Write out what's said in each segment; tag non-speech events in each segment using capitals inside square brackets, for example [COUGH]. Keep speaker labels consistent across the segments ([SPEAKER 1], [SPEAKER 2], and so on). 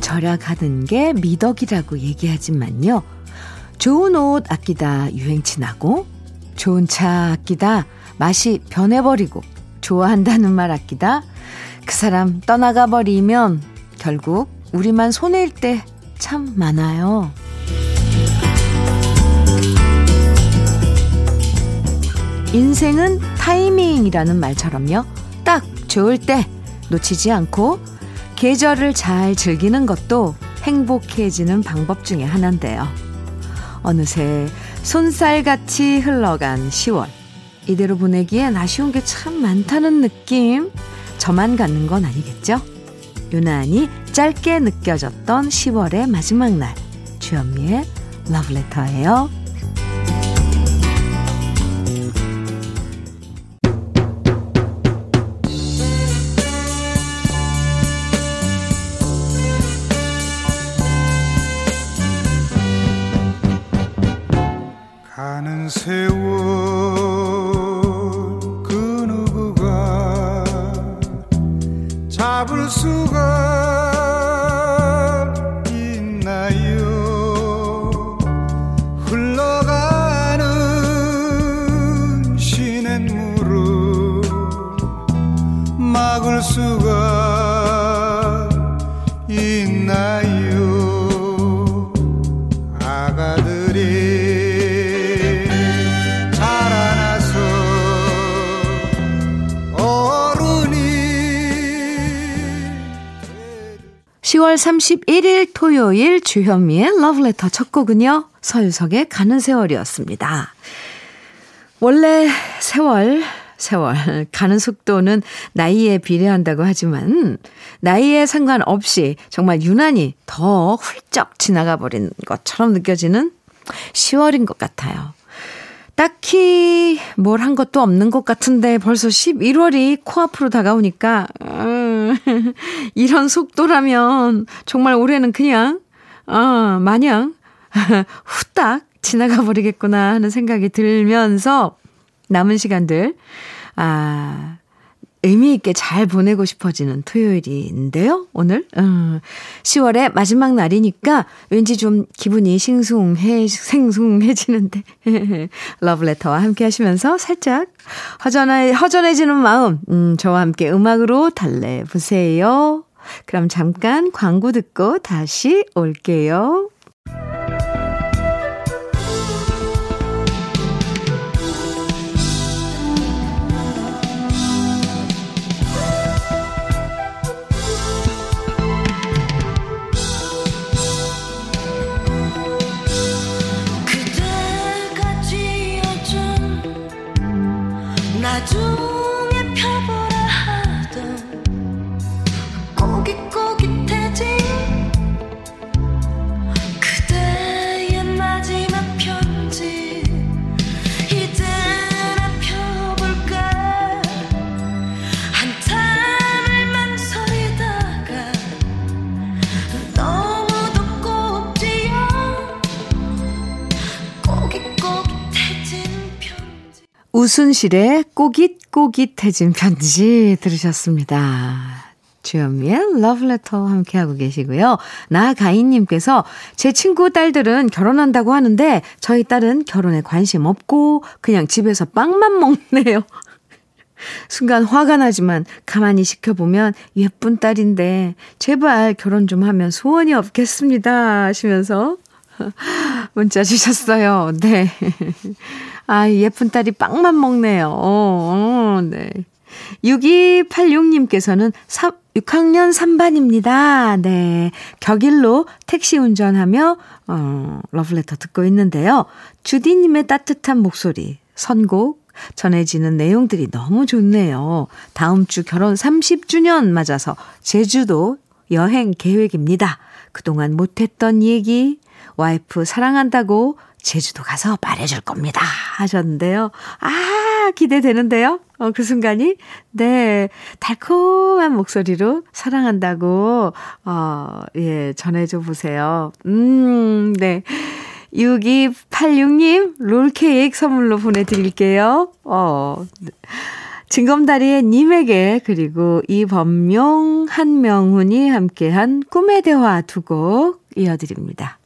[SPEAKER 1] 절약하는 게 미덕이라고 얘기하지만요. 좋은 옷 아끼다 유행 지나고, 좋은 차 아끼다 맛이 변해버리고, 좋아한다는 말 아끼다 그 사람 떠나가 버리면 결국 우리만 손해일 때 참 많아요. 인생은 타이밍이라는 말처럼요. 딱 좋을 때 놓치지 않고 계절을 잘 즐기는 것도 행복해지는 방법 중에 하나인데요. 어느새 손살같이 흘러간 10월. 이대로 보내기엔 아쉬운 게 참 많다는 느낌. 저만 갖는 건 아니겠죠? 유난히 짧게 느껴졌던 10월의 마지막 날. 주현미의 러브레터예요. 31일 토요일 주현미의 러브레터 첫 곡은요. 서유석의 가는 세월이었습니다. 원래 세월, 세월, 가는 속도는 나이에 비례한다고 하지만 나이에 상관없이 정말 유난히 더 훌쩍 지나가 버린 것처럼 느껴지는 10월인 것 같아요. 딱히 뭘 한 것도 없는 것 같은데 벌써 11월이 코앞으로 다가오니까 음, [LAUGHS] 이런 속도라면 정말 올해는 그냥 어, 마냥 [LAUGHS] 후딱 지나가 버리겠구나 하는 생각이 들면서 남은 시간들 아 의미 있게 잘 보내고 싶어지는 토요일인데요, 오늘. 음, 10월의 마지막 날이니까 왠지 좀 기분이 싱숭해, 생숭해지는데. [LAUGHS] 러브레터와 함께 하시면서 살짝 허전해, 허전해지는 마음, 음, 저와 함께 음악으로 달래보세요. 그럼 잠깐 광고 듣고 다시 올게요. 우순실의 꼬깃꼬깃해진 편지 들으셨습니다. 주현미의 러브레터 함께하고 계시고요. 나가인님께서 제 친구 딸들은 결혼한다고 하는데 저희 딸은 결혼에 관심 없고 그냥 집에서 빵만 먹네요. [LAUGHS] 순간 화가 나지만 가만히 지켜보면 예쁜 딸인데 제발 결혼 좀 하면 소원이 없겠습니다 하시면서 [LAUGHS] 문자 주셨어요. 네. 아, 예쁜 딸이 빵만 먹네요. 어, 어, 네. 6286님께서는 3, 6학년 3반입니다. 네. 격일로 택시 운전하며, 어, 러브레터 듣고 있는데요. 주디님의 따뜻한 목소리, 선곡, 전해지는 내용들이 너무 좋네요. 다음 주 결혼 30주년 맞아서 제주도 여행 계획입니다. 그동안 못했던 얘기, 와이프 사랑한다고 제주도 가서 말해줄 겁니다. 하셨는데요. 아, 기대되는데요? 어, 그 순간이? 네. 달콤한 목소리로 사랑한다고, 어, 예, 전해줘 보세요. 음, 네. 6286님, 롤케이크 선물로 보내드릴게요. 어, 징검다리의 님에게 그리고 이범용 한명훈이 함께한 꿈의 대화 두 곡 이어드립니다.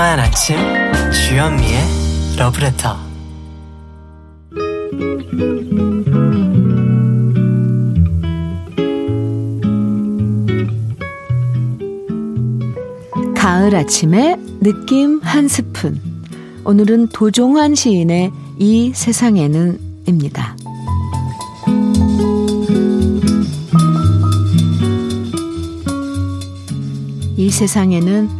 [SPEAKER 2] 달콤한 아침 주현미의 러브레터
[SPEAKER 1] 가을 아침에 느낌 한 스푼 오늘은 도종환 시인의 이 세상에는 입니다. 이 세상에는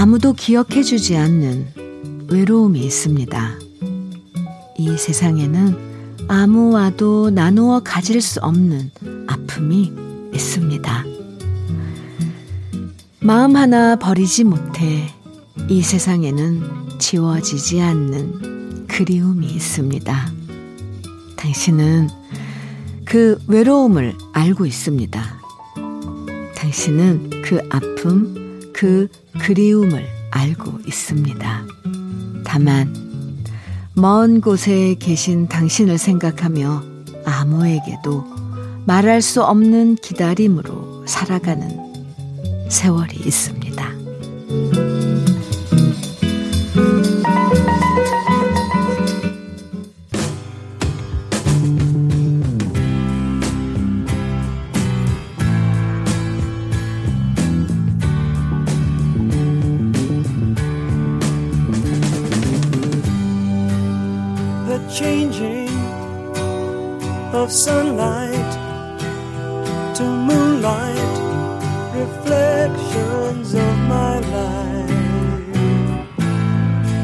[SPEAKER 1] 아무도 기억해 주지 않는 외로움이 있습니다. 이 세상에는 아무와도 나누어 가질 수 없는 아픔이 있습니다. 마음 하나 버리지 못해 이 세상에는 지워지지 않는 그리움이 있습니다. 당신은 그 외로움을 알고 있습니다. 당신은 그 아픔, 그 그리움을 알고 있습니다. 다만, 먼 곳에 계신 당신을 생각하며 아무에게도 말할 수 없는 기다림으로 살아가는 세월이 있습니다. Of sunlight to moonlight, reflections of my life.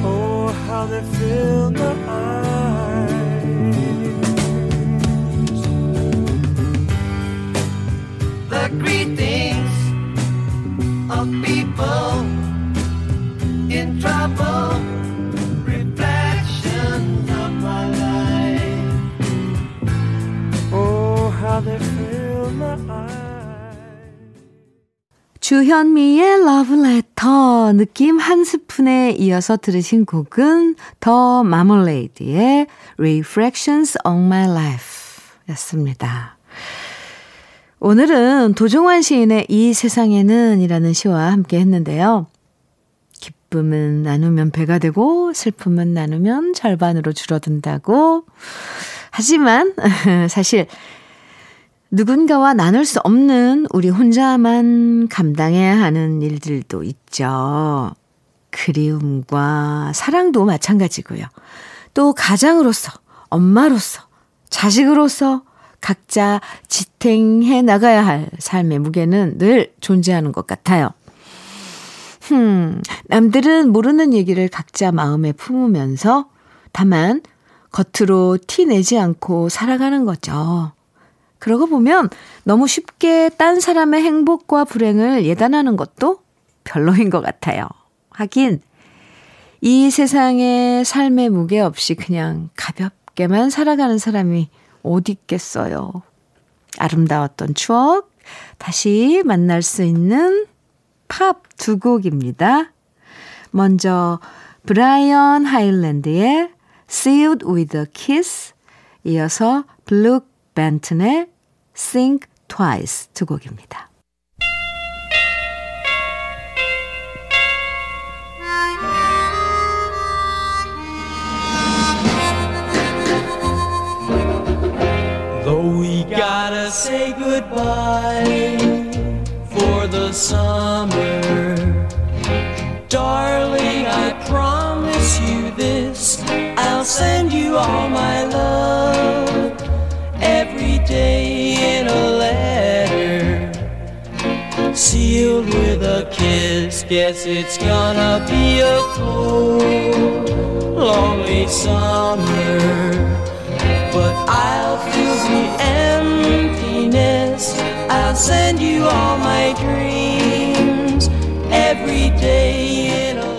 [SPEAKER 1] Oh, how they fill 주현미의 러브레터 느낌 한 스푼에 이어서 들으신 곡은 더 마멀레이드의 Reflections on My Life 였습니다. 오늘은 도종환 시인의 이 세상에는 이라는 시와 함께 했는데요. 기쁨은 나누면 배가 되고 슬픔은 나누면 절반으로 줄어든다고. 하지만 [LAUGHS] 사실 누군가와 나눌 수 없는 우리 혼자만 감당해야 하는 일들도 있죠. 그리움과 사랑도 마찬가지고요. 또 가장으로서, 엄마로서, 자식으로서 각자 지탱해 나가야 할 삶의 무게는 늘 존재하는 것 같아요. 흠, 남들은 모르는 얘기를 각자 마음에 품으면서 다만 겉으로 티 내지 않고 살아가는 거죠. 그러고 보면 너무 쉽게 딴 사람의 행복과 불행을 예단하는 것도 별로인 것 같아요. 하긴, 이 세상에 삶의 무게 없이 그냥 가볍게만 살아가는 사람이 어디 있겠어요. 아름다웠던 추억, 다시 만날 수 있는 팝 두 곡입니다. 먼저, 브라이언 하일랜드의 Sealed with a Kiss, 이어서 블룩 벤튼의 Think Twice 두 곡입니다.
[SPEAKER 3] gotta say goodbye for the summer. Darling, I promise you this I'll send you all my love. kiss. Guess it's gonna be a cold, lonely summer. But I'll fill the emptiness. I'll send you all my dreams every day in a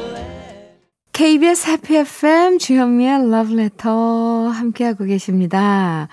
[SPEAKER 1] KBS 해피 FM 주현미의 러브레터 함께하고 계십니다.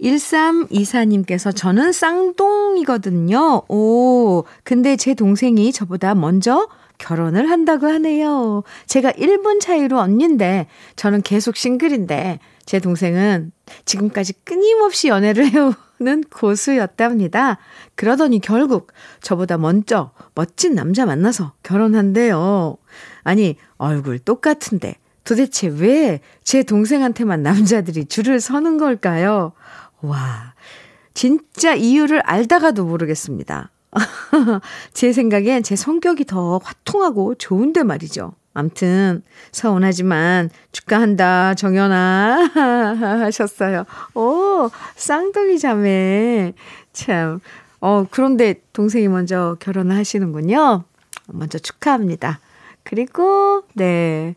[SPEAKER 1] 1324님께서 저는 쌍둥이거든요. 오, 근데 제 동생이 저보다 먼저 결혼을 한다고 하네요. 제가 1분 차이로 언니인데 저는 계속 싱글인데 제 동생은 지금까지 끊임없이 연애를 [LAUGHS] 해오는 고수였답니다. 그러더니 결국 저보다 먼저 멋진 남자 만나서 결혼한대요. 아니, 얼굴 똑같은데 도대체 왜 제 동생한테만 남자들이 줄을 서는 걸까요? 와, 진짜 이유를 알다가도 모르겠습니다. [LAUGHS] 제 생각엔 제 성격이 더 화통하고 좋은데 말이죠. 암튼 서운하지만 축하한다 정연아 [LAUGHS] 하셨어요. 오 쌍둥이 자매 참. 어 그런데 동생이 먼저 결혼을 하시는군요. 먼저 축하합니다. 그리고 네.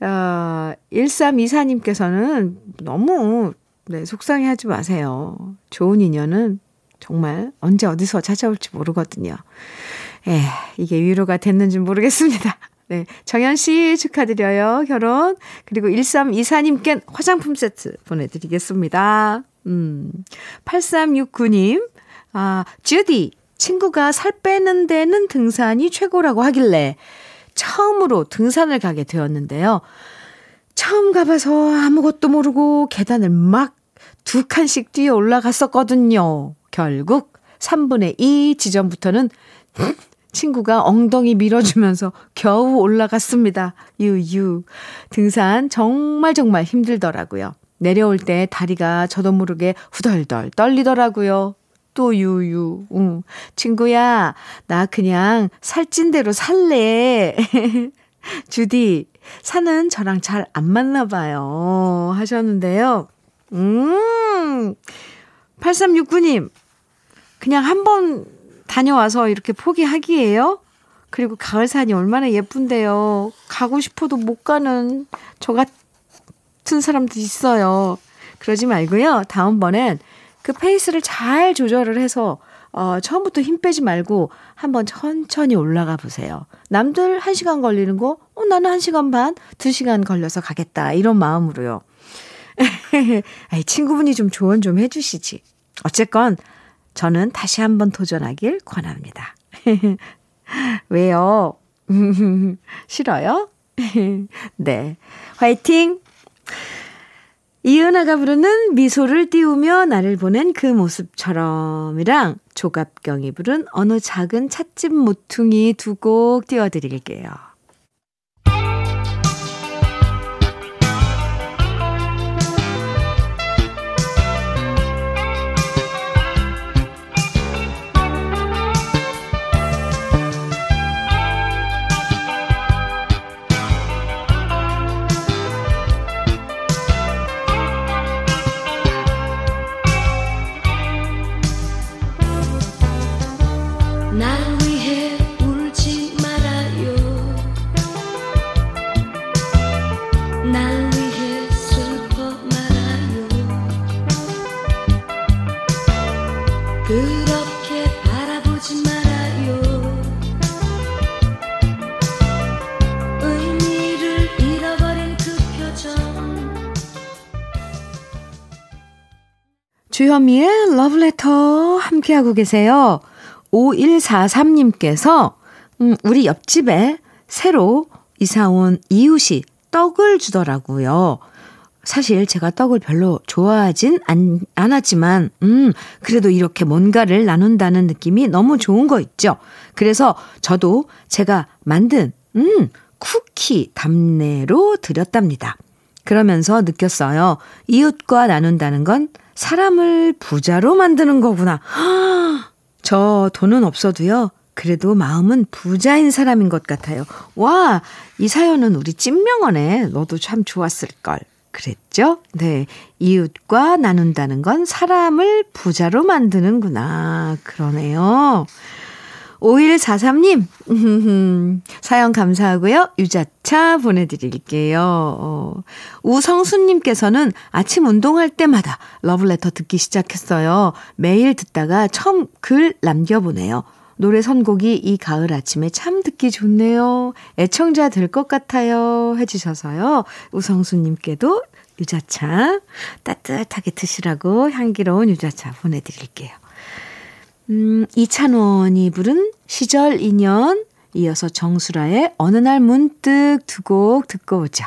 [SPEAKER 1] 어 1324님께서는 너무 네, 속상해 하지 마세요. 좋은 인연은 정말 언제 어디서 찾아올지 모르거든요. 에, 이게 위로가 됐는지 모르겠습니다. [LAUGHS] 네, 정현 씨 축하드려요. 결혼. 그리고 1324님께 화장품 세트 보내드리겠습니다. 음, 8369님, 아, 주디, 친구가 살 빼는 데는 등산이 최고라고 하길래 처음으로 등산을 가게 되었는데요. 처음 가봐서 아무것도 모르고 계단을 막 두 칸씩 뛰어 올라갔었거든요. 결국 3분의 2 지점부터는 [LAUGHS] 친구가 엉덩이 밀어주면서 겨우 올라갔습니다. 유유. 등산 정말 정말 힘들더라고요. 내려올 때 다리가 저도 모르게 후덜덜 떨리더라고요. 또 유유. 응. 친구야, 나 그냥 살찐 대로 살래. [LAUGHS] 주디, 사는 저랑 잘 안 맞나 봐요. 하셨는데요. 음, 8369님, 그냥 한 번 다녀와서 이렇게 포기하기예요? 그리고 가을산이 얼마나 예쁜데요. 가고 싶어도 못 가는 저 같은 사람도 있어요. 그러지 말고요. 다음번엔 그 페이스를 잘 조절을 해서 어, 처음부터 힘 빼지 말고 한번 천천히 올라가 보세요. 남들 1시간 걸리는 거, 어, 나는 1시간 반, 2시간 걸려서 가겠다. 이런 마음으로요. [LAUGHS] 아이, 친구분이 좀 조언 좀 해주시지. 어쨌건, 저는 다시 한번 도전하길 권합니다. [LAUGHS] 왜요? [LAUGHS] 싫어요? 네. 화이팅! 이은하가 부르는 미소를 띄우며 나를 보낸 그 모습처럼이랑 조갑경이 부른 어느 작은 찻집 모퉁이 두 곡 띄워드릴게요. 주현미의 러브레터 함께하고 계세요. 5143님께서, 음, 우리 옆집에 새로 이사온 이웃이 떡을 주더라고요. 사실 제가 떡을 별로 좋아하진 않, 않았지만, 음, 그래도 이렇게 뭔가를 나눈다는 느낌이 너무 좋은 거 있죠. 그래서 저도 제가 만든, 음, 쿠키 답례로 드렸답니다. 그러면서 느꼈어요. 이웃과 나눈다는 건 사람을 부자로 만드는 거구나. [GASPS] 저 돈은 없어도요. 그래도 마음은 부자인 사람인 것 같아요. 와, 이 사연은 우리 찐명언에 너도 참 좋았을걸. 그랬죠? 네. 이웃과 나눈다는 건 사람을 부자로 만드는구나. 그러네요. 5143님, 사연 감사하고요. 유자차 보내드릴게요. 어, 우성수님께서는 아침 운동할 때마다 러블레터 듣기 시작했어요. 매일 듣다가 처음 글 남겨보네요. 노래 선곡이 이 가을 아침에 참 듣기 좋네요. 애청자 될 것 같아요. 해주셔서요. 우성수님께도 유자차 따뜻하게 드시라고 향기로운 유자차 보내드릴게요. 음, 이찬원이 부른 시절 인연, 이어서 정수라의 어느 날 문득 두 곡 듣고 오죠.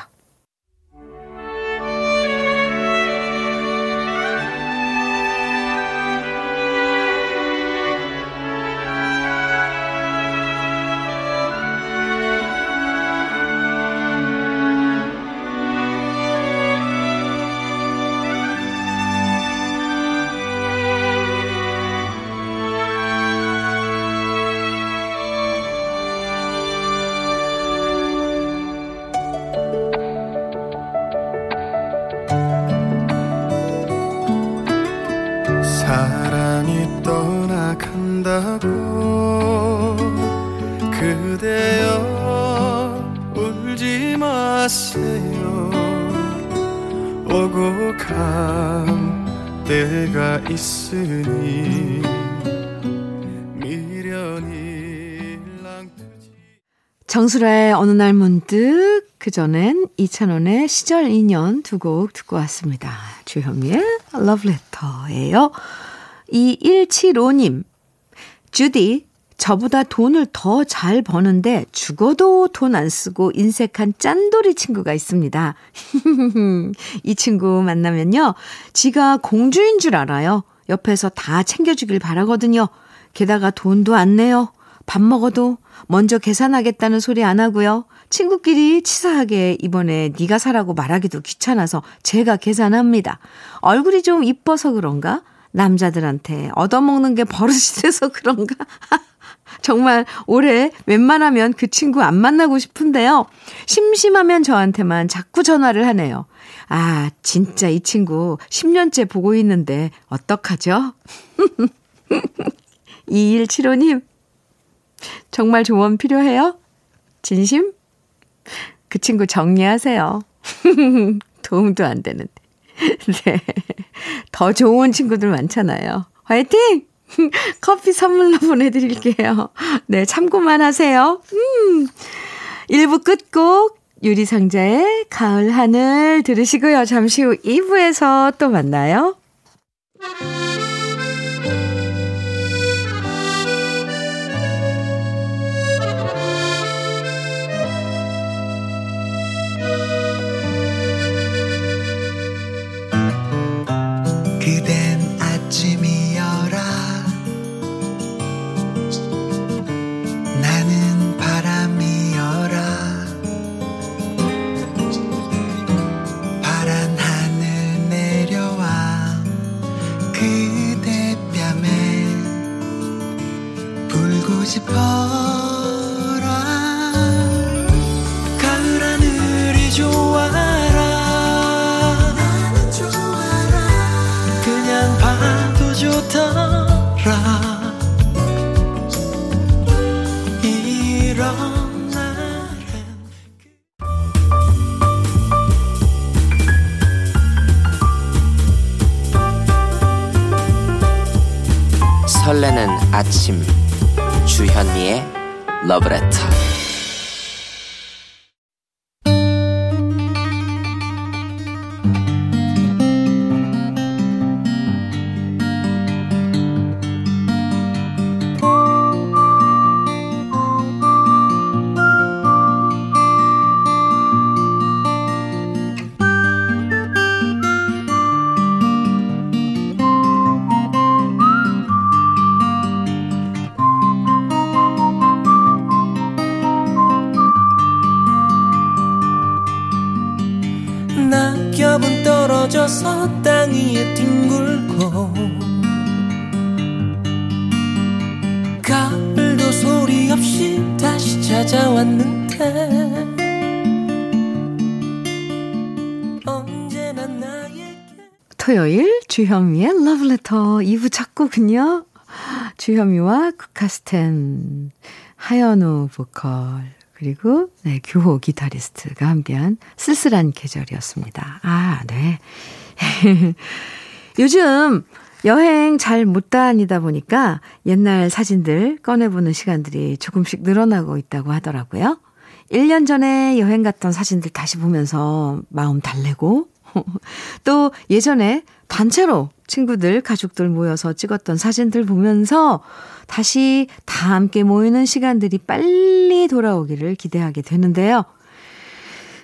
[SPEAKER 4] 있으니 미련이 랑트지
[SPEAKER 1] 정수라의 어느 날 문득 그 전엔 이찬원의 시절 인연 두 곡 듣고 왔습니다. 주현미의 러브레터예요. 2175님 주디 저보다 돈을 더 잘 버는데 죽어도 돈 안 쓰고 인색한 짠돌이 친구가 있습니다. [LAUGHS] 이 친구 만나면요. 지가 공주인 줄 알아요. 옆에서 다 챙겨주길 바라거든요. 게다가 돈도 안 내요. 밥 먹어도 먼저 계산하겠다는 소리 안 하고요. 친구끼리 치사하게 이번에 네가 사라고 말하기도 귀찮아서 제가 계산합니다. 얼굴이 좀 이뻐서 그런가? 남자들한테 얻어먹는 게 버릇이 돼서 그런가? [LAUGHS] 정말 올해 웬만하면 그 친구 안 만나고 싶은데요. 심심하면 저한테만 자꾸 전화를 하네요. 아, 진짜 이 친구 10년째 보고 있는데 어떡하죠? [LAUGHS] 2175님, 정말 조언 필요해요? 진심? 그 친구 정리하세요. [LAUGHS] 도움도 안 되는데. [LAUGHS] 네. 더 좋은 친구들 많잖아요. 화이팅! [LAUGHS] 커피 선물로 보내드릴게요. 네, 참고만 하세요. 음. 1부 끝곡 유리상자의 가을 하늘 들으시고요. 잠시 후 2부에서 또 만나요.
[SPEAKER 5] 토요일 주현미의 러브레터 2부 첫 곡은요.
[SPEAKER 1] 주현미와 쿠카스텐, 하연우 보컬, 그리고 네, 규호 기타리스트가 함께한 쓸쓸한 계절이었습니다. 아, 네. [LAUGHS] 요즘 여행 잘 못 다니다 보니까 옛날 사진들 꺼내보는 시간들이 조금씩 늘어나고 있다고 하더라고요. 1년 전에 여행 갔던 사진들 다시 보면서 마음 달래고, [LAUGHS] 또 예전에 단체로 친구들, 가족들 모여서 찍었던 사진들 보면서 다시 다 함께 모이는 시간들이 빨리 돌아오기를 기대하게 되는데요.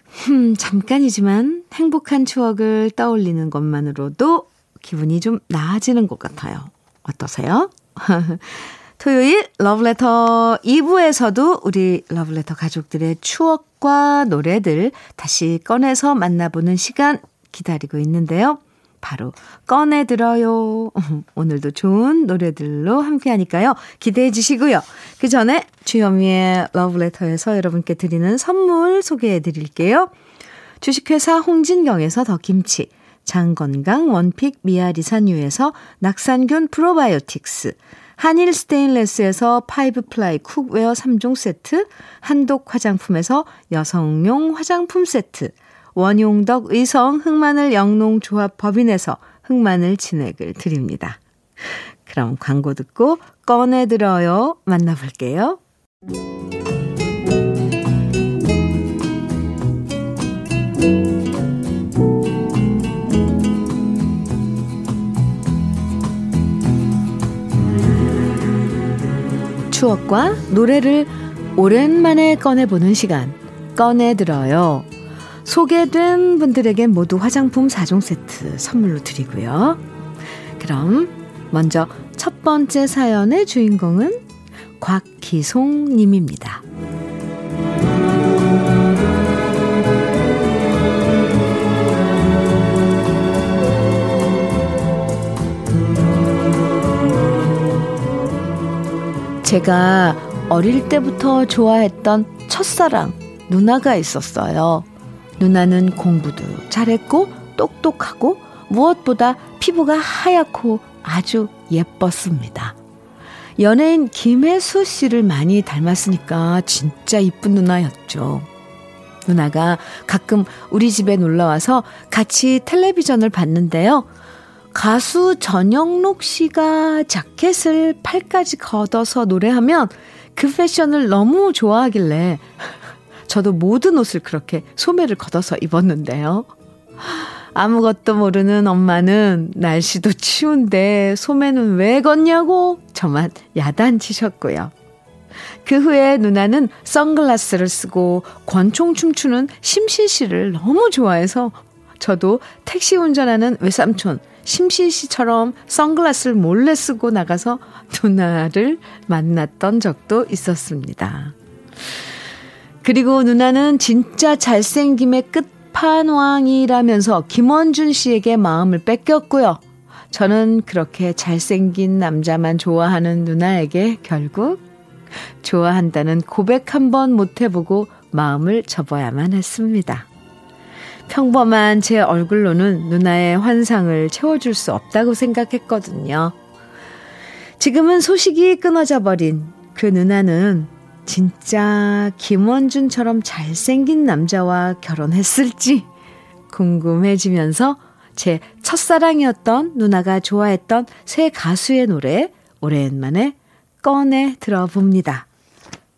[SPEAKER 1] 흠, 잠깐이지만 행복한 추억을 떠올리는 것만으로도 기분이 좀 나아지는 것 같아요. 어떠세요? [LAUGHS] 토요일 러브레터 2부에서도 우리 러브레터 가족들의 추억과 노래들 다시 꺼내서 만나보는 시간 기다리고 있는데요. 바로 꺼내들어요. [LAUGHS] 오늘도 좋은 노래들로 함께 하니까요. 기대해 주시고요. 그 전에 주현미의 러브레터에서 여러분께 드리는 선물 소개해 드릴게요. 주식회사 홍진경에서 더 김치, 장건강 one pick 미아리산유에서 낙산균 프로바이오틱스, 한일 스테인레스에서 five ply cookware 3종 세트, 한독 화장품에서 여성용 화장품 세트, 원용덕 의성 흑마늘 영농조합 법인에서 흑마늘 진액을 드립니다. 그럼 광고 듣고 꺼내 들어요. 만나볼게요. 추억과 노래를 오랜만에 꺼내보는 시간, 꺼내 들어요. 소개된 분들에게 모두 화장품 4종 세트 선물로 드리고요. 그럼 먼저 첫 번째 사연의 주인공은 곽기송 님입니다. 제가 어릴 때부터 좋아했던 첫사랑 누나가 있었어요. 누나는 공부도 잘했고 똑똑하고 무엇보다 피부가 하얗고 아주 예뻤습니다. 연예인 김혜수 씨를 많이 닮았으니까 진짜 이쁜 누나였죠. 누나가 가끔 우리 집에 놀러 와서 같이 텔레비전을 봤는데요. 가수 전영록 씨가 자켓을 팔까지 걷어서 노래하면 그 패션을 너무 좋아하길래 저도 모든 옷을 그렇게 소매를 걷어서 입었는데요. 아무것도 모르는 엄마는 날씨도 추운데 소매는 왜 걷냐고 저만 야단치셨고요. 그 후에 누나는 선글라스를 쓰고 권총 춤추는 심신 씨를 너무 좋아해서 저도 택시 운전하는 외삼촌 심신 씨처럼 선글라스를 몰래 쓰고 나가서 누나를 만났던 적도 있었습니다. 그리고 누나는 진짜 잘생김의 끝판왕이라면서 김원준 씨에게 마음을 뺏겼고요. 저는 그렇게 잘생긴 남자만 좋아하는 누나에게 결국 좋아한다는 고백 한 번 못 해보고 마음을 접어야만 했습니다. 평범한 제 얼굴로는 누나의 환상을 채워줄 수 없다고 생각했거든요. 지금은 소식이 끊어져 버린 그 누나는 진짜 김원준처럼 잘생긴 남자와 결혼했을지 궁금해지면서 제 첫사랑이었던 누나가 좋아했던 새 가수의 노래 오랜만에 꺼내 들어봅니다.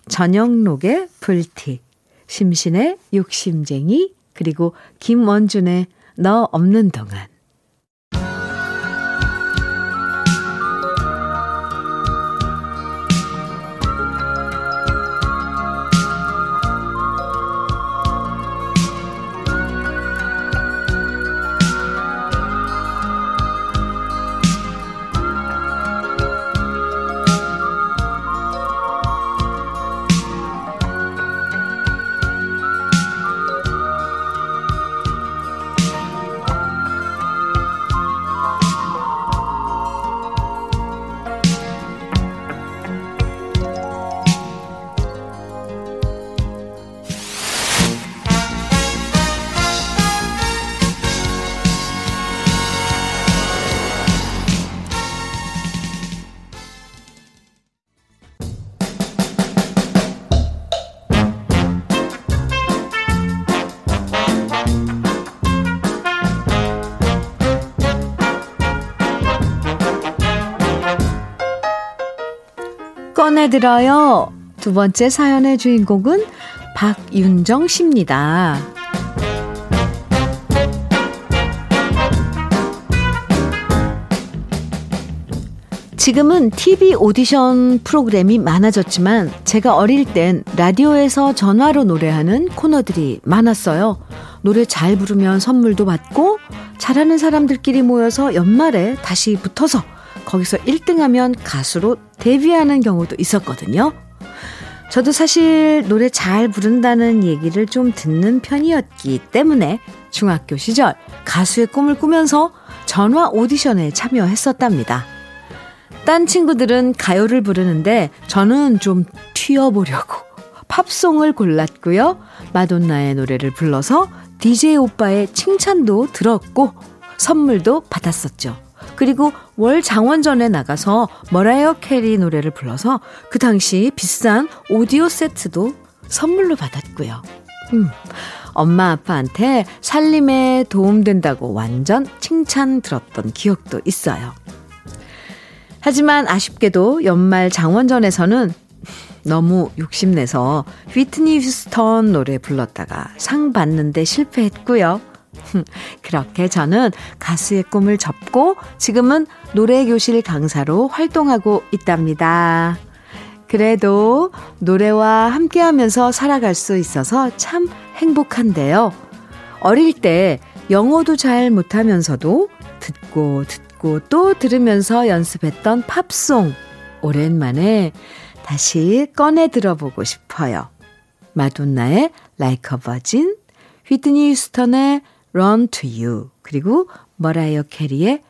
[SPEAKER 1] 전영록의 불티, 심신의 욕심쟁이, 그리고 김원준의 너 없는 동안. 꺼내들어요. 두 번째 사연의 주인공은 박윤정 씨입니다. 지금은 TV 오디션 프로그램이 많아졌지만 제가 어릴 땐 라디오에서 전화로 노래하는 코너들이 많았어요. 노래 잘 부르면 선물도 받고 잘하는 사람들끼리 모여서 연말에 다시 붙어서 거기서 1등하면 가수로 데뷔하는 경우도 있었거든요. 저도 사실 노래 잘 부른다는 얘기를 좀 듣는 편이었기 때문에 중학교 시절 가수의 꿈을 꾸면서 전화 오디션에 참여했었답니다. 딴 친구들은 가요를 부르는데 저는 좀 튀어보려고 팝송을 골랐고요. 마돈나의 노래를 불러서 DJ 오빠의 칭찬도 들었고 선물도 받았었죠. 그리고 월 장원전에 나가서 머라이어 캐리 노래를 불러서 그 당시 비싼 오디오 세트도 선물로 받았고요. 음, 엄마 아빠한테 살림에 도움된다고 완전 칭찬 들었던 기억도 있어요. 하지만 아쉽게도 연말 장원전에서는 너무 욕심내서 휘트니 휴스턴 노래 불렀다가 상 받는데 실패했고요. [LAUGHS] 그렇게 저는 가수의 꿈을 접고 지금은 노래교실 강사로 활동하고 있답니다. 그래도 노래와 함께 하면서 살아갈 수 있어서 참 행복한데요. 어릴 때 영어도 잘 못하면서도 듣고 듣고 또 들으면서 연습했던 팝송 오랜만에 다시 꺼내 들어보고 싶어요. 마돈나의 Like a Virgin, 휘트니 휴스턴의 Run to You, 그리고 머라이어 캐리의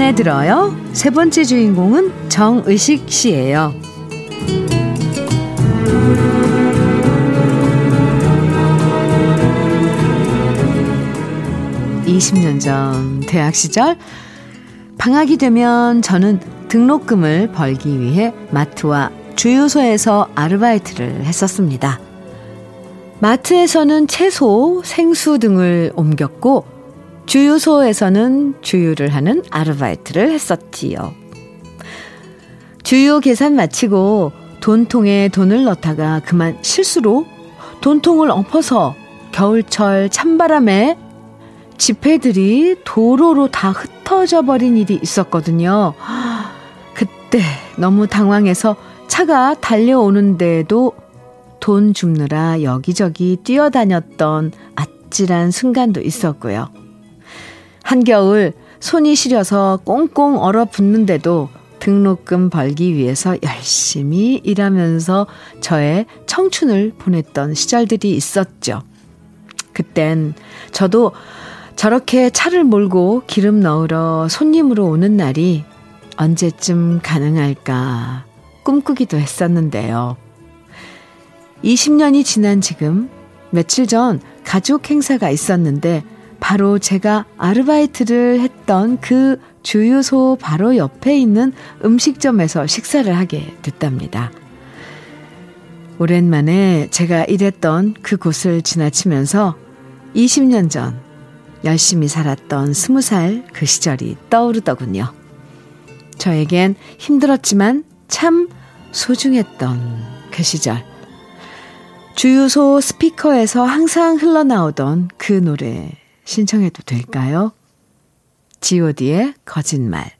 [SPEAKER 1] 꺼내 들어요. 세 번째 주인공은 정의식 씨예요. 20년 전 대학 시절 방학이 되면 저는 등록금을 벌기 위해 마트와 주유소에서 아르바이트를 했었습니다. 마트에서는 채소, 생수 등을 옮겼고 주유소에서는 주유를 하는 아르바이트를 했었지요. 주유 계산 마치고 돈통에 돈을 넣다가 그만 실수로 돈통을 엎어서 겨울철 찬바람에 지폐들이 도로로 다 흩어져 버린 일이 있었거든요. 그때 너무 당황해서 차가 달려오는데도 돈 줍느라 여기저기 뛰어다녔던 아찔한 순간도 있었고요. 한겨울 손이 시려서 꽁꽁 얼어붙는데도 등록금 벌기 위해서 열심히 일하면서 저의 청춘을 보냈던 시절들이 있었죠. 그땐 저도 저렇게 차를 몰고 기름 넣으러 손님으로 오는 날이 언제쯤 가능할까 꿈꾸기도 했었는데요. 20년이 지난 지금 며칠 전 가족 행사가 있었는데 바로 제가 아르바이트를 했던 그 주유소 바로 옆에 있는 음식점에서 식사를 하게 됐답니다. 오랜만에 제가 일했던 그곳을 지나치면서 20년 전 열심히 살았던 20살 그 시절이 떠오르더군요. 저에겐 힘들었지만 참 소중했던 그 시절. 주유소 스피커에서 항상 흘러나오던 그 노래 신청해도 될까요? god의 거짓말,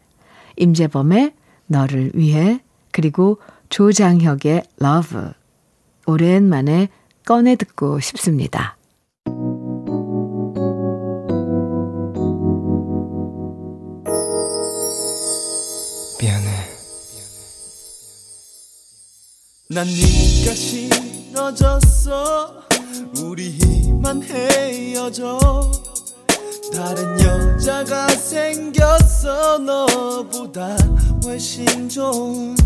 [SPEAKER 1] 임재범의 너를 위해, 그리고 조장혁의 love. 오랜만에 꺼내 듣고 싶습니다.
[SPEAKER 2] 미안해.
[SPEAKER 4] 난 네가 싫어졌어 우리 만 헤어져 다른 여자가 생겼어. 너보다 훨씬 좋은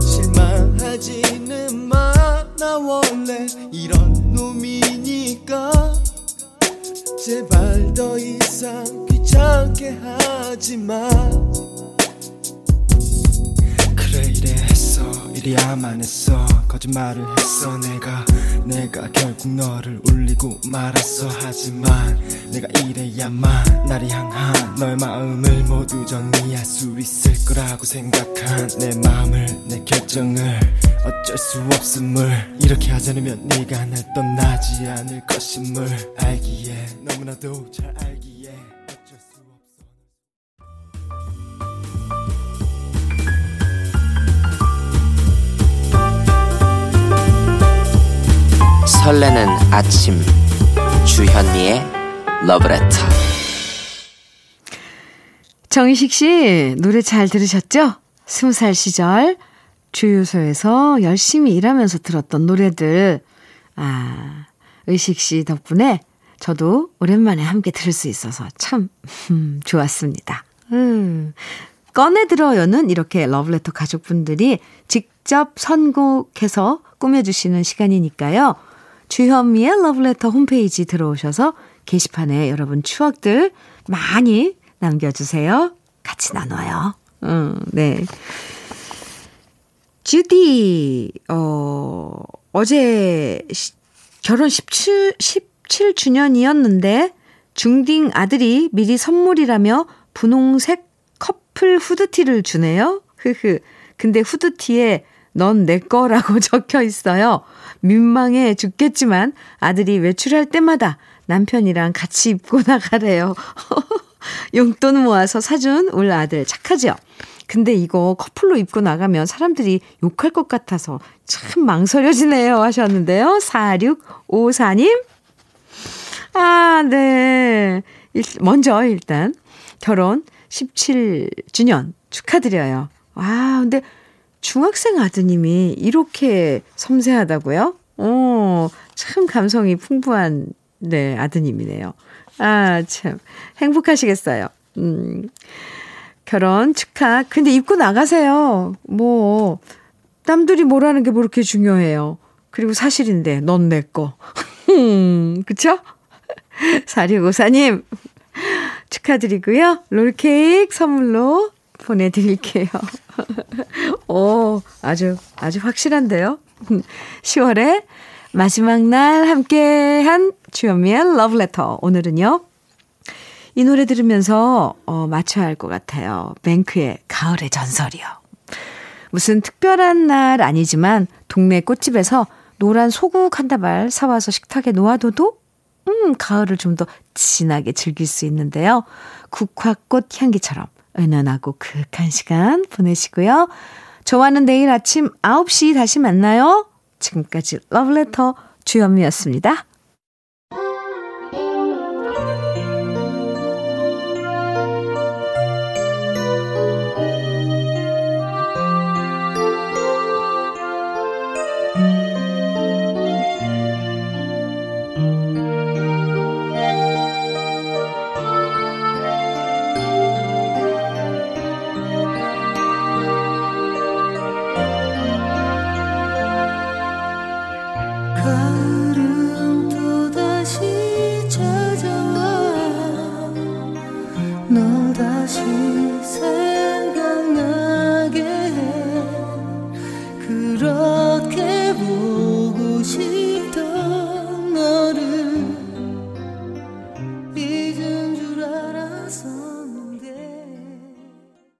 [SPEAKER 4] 실망하지는 마. 나 원래 이런 놈이니까. 제발 더 이상 귀찮게 하지마.
[SPEAKER 6] 그래 이래 했어. 이래야만 했어. 거짓말을 했어 내가 내가 결국 너를 울리고 말았어. 하지만 내가 이래야만 나를 향한 너의 마음을 모두 정리할 수 있을 거라고 생각한 내 마음을 내 결정을 어쩔 수 없음을. 이렇게 하지 않으면 네가 날 떠나지 않을 것임을 알기에 너무나도 잘 알기에
[SPEAKER 5] 설레는 아침 주현미의 러브레터
[SPEAKER 1] 정희식 씨, 노래 잘 들으셨죠? 스무 살 시절 주유소에서 열심히 일하면서 들었던 노래들. 아, 의식 씨 덕분에 저도 오랜만에 함께 들을 수 있어서 참, 음, 좋았습니다. 음. 꺼내 들어요는 이렇게 러브레터 가족분들이 직접 선곡해서 꾸며주시는 시간이니까요. 주현미의 러브레터 홈페이지 들어오셔서 게시판에 여러분 추억들 많이 남겨주세요. 같이 나눠요. 음, 네. 주디, 어, 어제 시, 결혼 17, 17주년이었는데 중딩 아들이 미리 선물이라며 분홍색 커플 후드티를 주네요. 흐흐. 근데 후드티에 넌 내 거라고 [LAUGHS] 적혀 있어요. 민망해 죽겠지만 아들이 외출할 때마다 남편이랑 같이 입고 나가래요. [LAUGHS] 용돈 모아서 사준 우리 아들 착하죠? 근데 이거 커플로 입고 나가면 사람들이 욕할 것 같아서 참 망설여지네요 하셨는데요. 4654님. 아, 네. 일, 먼저 일단 결혼 17주년 축하드려요. 아, 근데 중학생 아드님이 이렇게 섬세하다고요? 오, 참 감성이 풍부한, 네, 아드님이네요. 아, 참. 행복하시겠어요. 음, 결혼 축하. 근데 입고 나가세요. 뭐, 남들이 뭐라는 게뭐 그렇게 중요해요. 그리고 사실인데, 넌 내 거. [LAUGHS] 그쵸? 4654님, 축하드리고요. 롤케이크 선물로 보내드릴게요. [LAUGHS] 오, 아주, 아주 확실한데요. [LAUGHS] 10월에 마지막 날 함께 한 주현미의 러브레터. 오늘은요. 이 노래 들으면서 어, 맞춰야 할 것 같아요. 뱅크의 가을의 전설이요. 무슨 특별한 날 아니지만 동네 꽃집에서 노란 소국 한 다발 사와서 식탁에 놓아둬도 음, 가을을 좀 더 진하게 즐길 수 있는데요. 국화꽃 향기처럼 은은하고 그윽한 시간 보내시고요. 저와는 내일 아침 9시 다시 만나요. 지금까지 러브레터 주현미였습니다.